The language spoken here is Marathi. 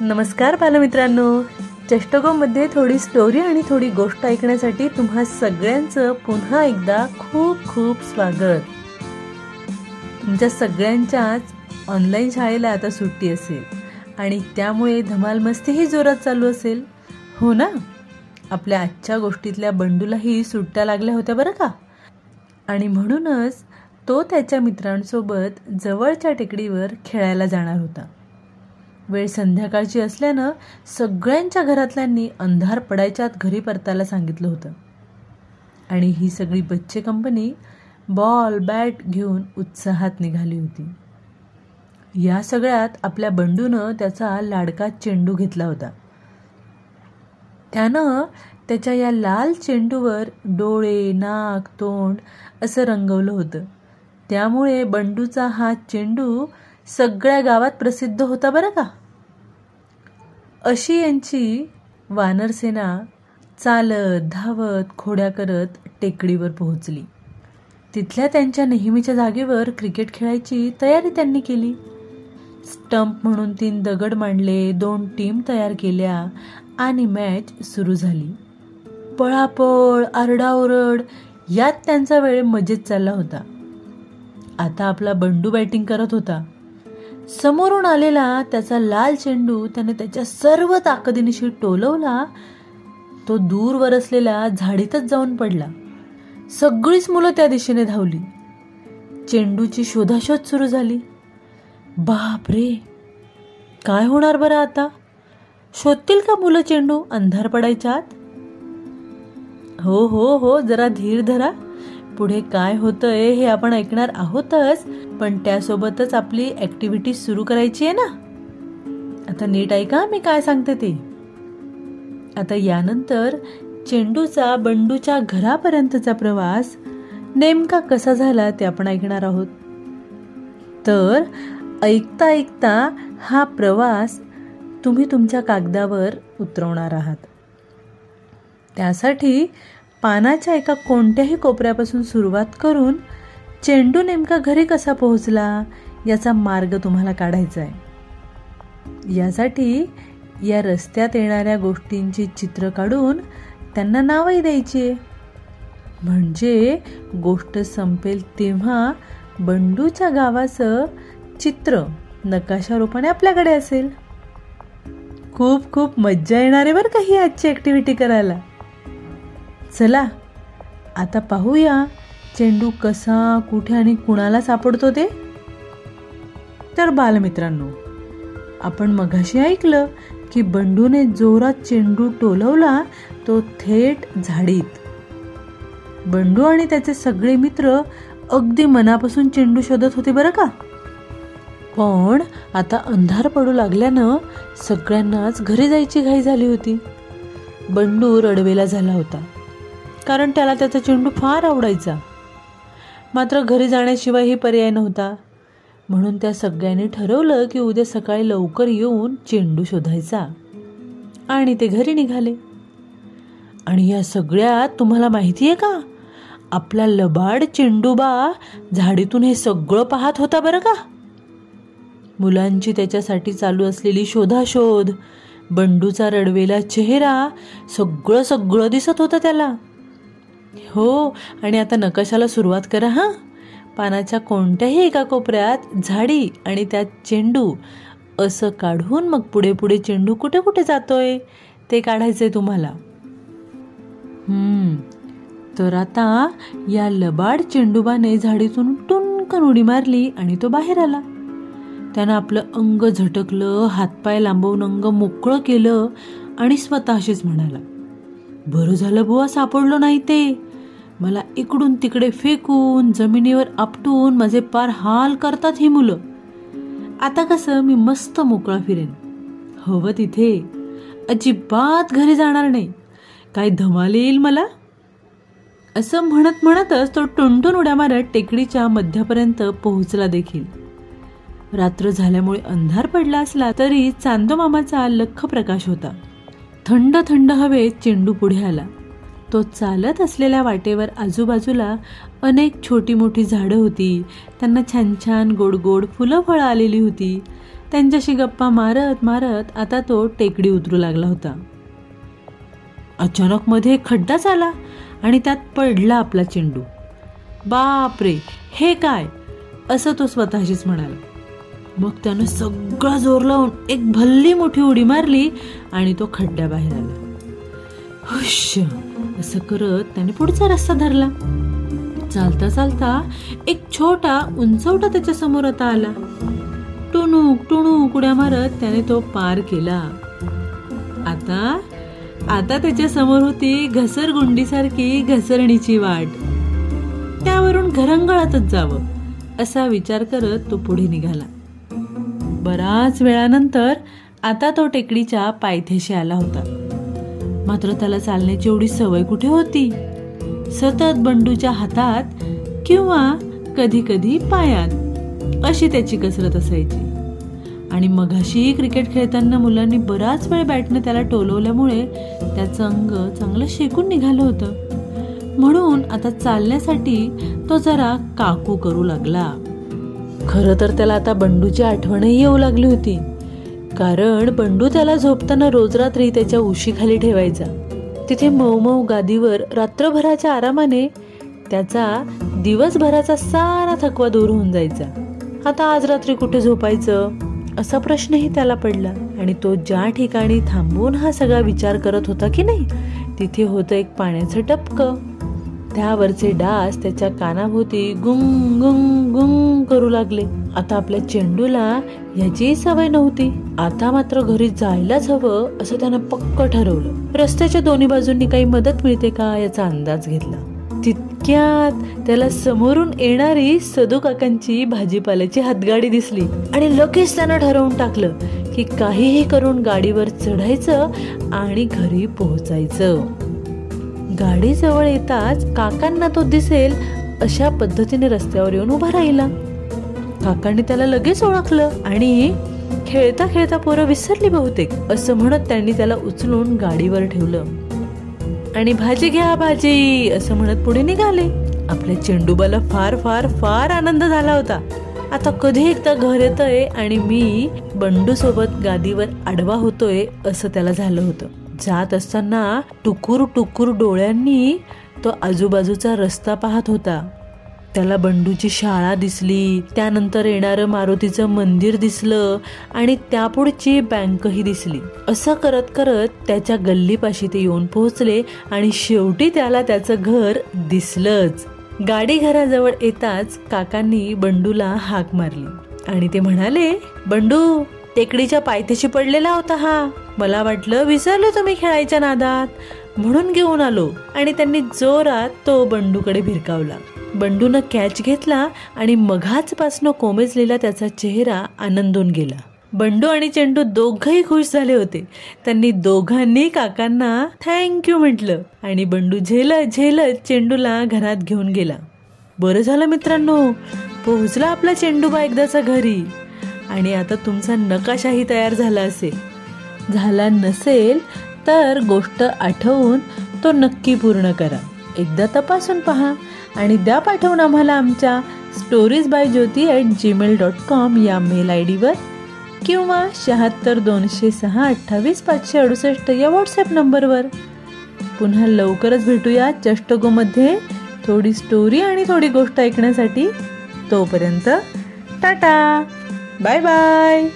नमस्कार बालमित्रांनो. चष्टगोमध्ये थोडी स्टोरी आणि थोडी गोष्ट ऐकण्यासाठी तुम्हा सगळ्यांचं पुन्हा एकदा खूप खूप स्वागत. तुमच्या सगळ्यांच्याच ऑनलाईन शाळेला आता सुट्टी असेल आणि त्यामुळे धमाल मस्तीही जोरात चालू असेल. हो ना? आपल्या आजच्या गोष्टीतल्या बंडूलाही सुट्ट्या लागल्या होत्या बरं का? आणि म्हणूनच तो त्याच्या मित्रांसोबत जवळच्या टेकडीवर खेळायला जाणार होता. वेळ संध्याकाळची असल्यानं सगळ्यांच्या घरातल्यांनी अंधार पडायच्या आत घरी परतायला सांगितलं होतं. आणि ही सगळी बच्चे कंपनी बॉल बॅट घेऊन उत्साहात निघाली होती. या सगळ्यात आपल्या बंडूनं त्याचा लाडका चेंडू घेतला होता. त्यानं त्याच्या या लाल चेंडूवर डोळे नाक तोंड असं रंगवलं होतं. त्यामुळे बंडूचा हा चेंडू सगळ्या गावात प्रसिद्ध होता बरं का? अशी यांची वानरसेना चालत धावत खोड्या करत टेकडीवर पोहोचली. तिथल्या त्यांच्या नेहमीच्या जागेवर क्रिकेट खेळायची तयारी त्यांनी केली. स्टंप म्हणून तीन दगड मांडले दोन टीम तयार केल्या आणि मॅच सुरू झाली. पळापळ आरडाओरड यात त्यांचा वेळ मजेत चालला होता. आता आपला बंडू बॅटिंग करत होता. समोरून आलेला त्याचा लाल चेंडू त्याने त्याच्या सर्व ताकदीनिशी टोलवला तो दूरवर असलेल्या झाडीतच जाऊन पडला. सगळीच मुलं त्या दिशेने धावली. चेंडूची शोधाशोध सुरू झाली. बाप रे! काय होणार बरं आता? शोधतील का मुलं चेंडू अंधार पडायच्या आत हो हो हो जरा धीर धरा. पुढे काय होतंय हे आपण ऐकणार आहोतच पण त्यासोबतच आपली ऍक्टिव्हिटी सुरू करायची आहे ना? आता नीट ऐका मी काय सांगते ते. आता यानंतर चेंडूचा बंडूच्या घरापर्यंतचा प्रवास नेमका कसा झाला ते आपण ऐकणार आहोत. तर ऐकता ऐकता हा प्रवास तुम्ही तुमच्या कागदावर उतरवणार आहात. त्यासाठी पानाच्या एका कोणत्याही कोपऱ्यापासून सुरुवात करून चेंडू नेमका घरी कसा पोहोचला याचा मार्ग तुम्हाला काढायचा आहे. यासाठी या रस्त्यात येणाऱ्या गोष्टींची चित्र काढून त्यांना नावही द्यायची म्हणजे गोष्ट संपेल तेव्हा बंडूच्या गावाचं चित्र नकाशा रूपाने आपल्याकडे असेल. खूप खूप मज्जा येणार आहे बरं का ही आजची ऍक्टिव्हिटी करायला. चला आता पाहूया चेंडू कसा कुठे आणि कुणाला सापडतो ते. तर बालमित्रांनो आपण मघाशी ऐकलं की बंडूने जोरात चेंडू टोलवला तो थेट झाडीत. बंडू आणि त्याचे सगळे मित्र अगदी मनापासून चेंडू शोधत होते बरं का? पण आता अंधार पडू लागल्यानं सगळ्यांनाच घरी जायची घाई झाली होती. बंडू रडवेला झाला होता. कारण त्याला त्याचा चेंडू फार आवडायचा. मात्र घरी जाण्याशिवायही पर्याय नव्हता. म्हणून त्या सगळ्यांनी ठरवलं की उद्या सकाळी लवकर येऊन चेंडू शोधायचा. आणि ते घरी निघाले. आणि या सगळ्यात तुम्हाला माहिती आहे का? आपला लबाड चेंडूबा झाडीतून हे सगळं पाहत होता बरं का? मुलांची त्याच्यासाठी चालू असलेली शोधाशोध बंडूचा रडवेला चेहरा सगळं सगळं दिसत होतं त्याला. हो आणि आता नकाशाला सुरुवात करा हां? पानाच्या कोणत्याही एका कोपऱ्यात झाडी आणि त्यात चेंडू. असं काढून मग पुढे पुढे चेंडू कुठे कुठे जातोय ते काढायचंय तुम्हाला. तर आता या लबाड चेंडूबाने झाडीतून टुनकन उडी मारली आणि तो बाहेर आला. त्यानं आपलं अंग झटकलं हातपाय लांबवून अंग मोकळं केलं आणि स्वतःशीच म्हणाला बरं झालं बुवा सापडलो नाही ते. मला इकडून तिकडे फेकून जमिनीवर आपटून माझे पार हाल करतात ही मुलं. आता कसं मी मस्त मोकळा फिरेन. हवं तिथे. अजिबात घरी जाणार नाही. काय धमाल येईल मला? असं म्हणत म्हणतच तो टुनटुन उड्या मारत टेकडीच्या मध्यापर्यंत पोहोचला देखील. रात्र झाल्यामुळे अंधार पडला असला तरी चांदोमामाचा लख प्रकाश होता. थंड थंड हवेत चेंडू पुढे आला. तो चालत असलेल्या वाटेवर आजूबाजूला अनेक छोटी मोठी झाडं होती. त्यांना छान छान गोड गोड फुलं फळं आलेली होती. त्यांच्याशी गप्पा मारत मारत आता तो टेकडी उतरू लागला होता. अचानक मध्ये खड्डाच आला आणि त्यात पडला आपला चेंडू. बापरे हे काय? असं तो स्वतःशीच म्हणाला. मग त्यानं सगळा जोर लावून एक भल्ली मोठी उडी मारली आणि तो खड्ड्याबाहेर आला. हुश्य असं करत त्याने पुढचा रस्ता धरला. चालता चालता एक छोटा उंचवटा त्याच्यासमोर आता आला. टुणूक टुणूक उड्या मारत त्याने तो पार केला. आता आता त्याच्यासमोर होती घसरगुंडीसारखी घसरणीची वाट. त्यावरून घरंगळातच जावं असा विचार करत तो पुढे निघाला. बराच वेळानंतर आता तो टेकडीच्या पायथ्याशी आला होता. मात्र त्याला चालण्याची एवढी सवय कुठे होती? सतत बंडूच्या हातात किंवा कधी कधी पायात अशी त्याची कसरत असायची. आणि मघाशी क्रिकेट खेळताना मुलांनी बराच वेळ बॅटनं त्याला टोलवल्यामुळे त्याचं अंग चांगलं शेकून निघालं होतं. म्हणून आता चालण्यासाठी तो जरा काकू करू लागला. खरं तर त्याला आता बंडूची आठवणही येऊ लागली होती. कारण बंडू त्याला झोपताना रोज रात्री त्याच्या उशीखाली ठेवायचा. तिथे मऊ मऊ गादीवर रात्रभराच्या आरामाने त्याचा दिवसभराचा सारा थकवा दूर होऊन जायचा. आता आज रात्री कुठे झोपायचं? असा प्रश्नही त्याला पडला आणि तो ज्या ठिकाणी थांबून हा सगळा विचार करत होता की नाही तिथे होतं एक पाण्याचं टपकं. त्यावरचे डास त्याच्या कानाभोवती गुंग गुंग गुंग करू लागले. आता आपल्या चेंडूला याची सवय नव्हती. आता मात्र घरी जायलाच हवं असं त्यानं पक्क ठरवलं. रस्त्याच्या दोन्ही बाजूंनी काही मदत मिळते का याचा अंदाज घेतला. तितक्यात त्याला समोरून येणारी सदू काकांची भाजीपाल्याची हातगाडी दिसली. आणि लगेच त्यानं ठरवून टाकलं की काहीही करून गाडीवर चढायचं आणि घरी पोहोचायचं. गाडी जवळ येताच काकांना तो दिसेल अशा पद्धतीने रस्त्यावर येऊन उभा राहिला. काकांनी त्याला लगेच ओळखलं आणि खेळता खेळता पोरं विसरली बहुतेक असं म्हणत त्यांनी त्याला उचलून गाडीवर ठेवलं. आणि भाजी घ्या भाजी असं म्हणत पुढे निघाले. आपल्या चेंडूबाला फार फार फार आनंद झाला होता. आता कधी एकदा घर येतोय आणि मी बंडू सोबत गादीवर आडवा होतोय असं त्याला झालं होतं. जात असताना टुकूर टुकूर डोळ्यांनी तो आजूबाजूचा रस्ता पाहत होता. त्याला बंडूची शाळा दिसली त्यानंतर येणारं मारुतीचं मंदिर दिसलं आणि त्यापुढची बँकही दिसली. असं करत करत त्याच्या गल्लीपाशी ते येऊन पोहोचले आणि शेवटी त्याला त्याचं घर दिसलंच. गाडी घराजवळ येताच काकांनी बंडूला हाक मारली आणि ते म्हणाले बंडू टेकडीच्या पायथ्याशी पडलेला होता हा. मला वाटलं विसरलो तुम्ही खेळायच्या नादात. म्हणून घेऊन आलो आणि त्यांनी जोरात तो बंडूकडे भिरकावला. बंडूनं कॅच घेतला आणि मघाच पासनं कोमेजलेला त्याचा चेहरा आनंदून गेला. बंडू आणि चेंडू दोघही खुश झाले होते. त्यांनी दोघांनी काकांना थँक्यू म्हटलं आणि बंडू झेलत झेलत चेंडूला घरात घेऊन गेला. बरं झालं मित्रांनो पोहोचला आपला चेंडूबा एकदाचा घरी. आणि आता तुमचा नकाशाही तयार झाला असेल. झाला नसेल तर गोष्ट आठवून तो नक्की पूर्ण करा. एकदा तपासून पहा आणि द्या पाठवून आम्हाला आमच्या stories by Jyoti at Gmail dot com या मेल आय डीवर किंवा शहात्तर दोनशे सहा अठ्ठावीस पाचशे अडुसष्ट या व्हॉट्सॲप नंबरवर. पुन्हा लवकरच भेटूया चष्टगोमध्ये थोडी स्टोरी आणि थोडी गोष्ट ऐकण्यासाठी. तोपर्यंत टाटा! Bye bye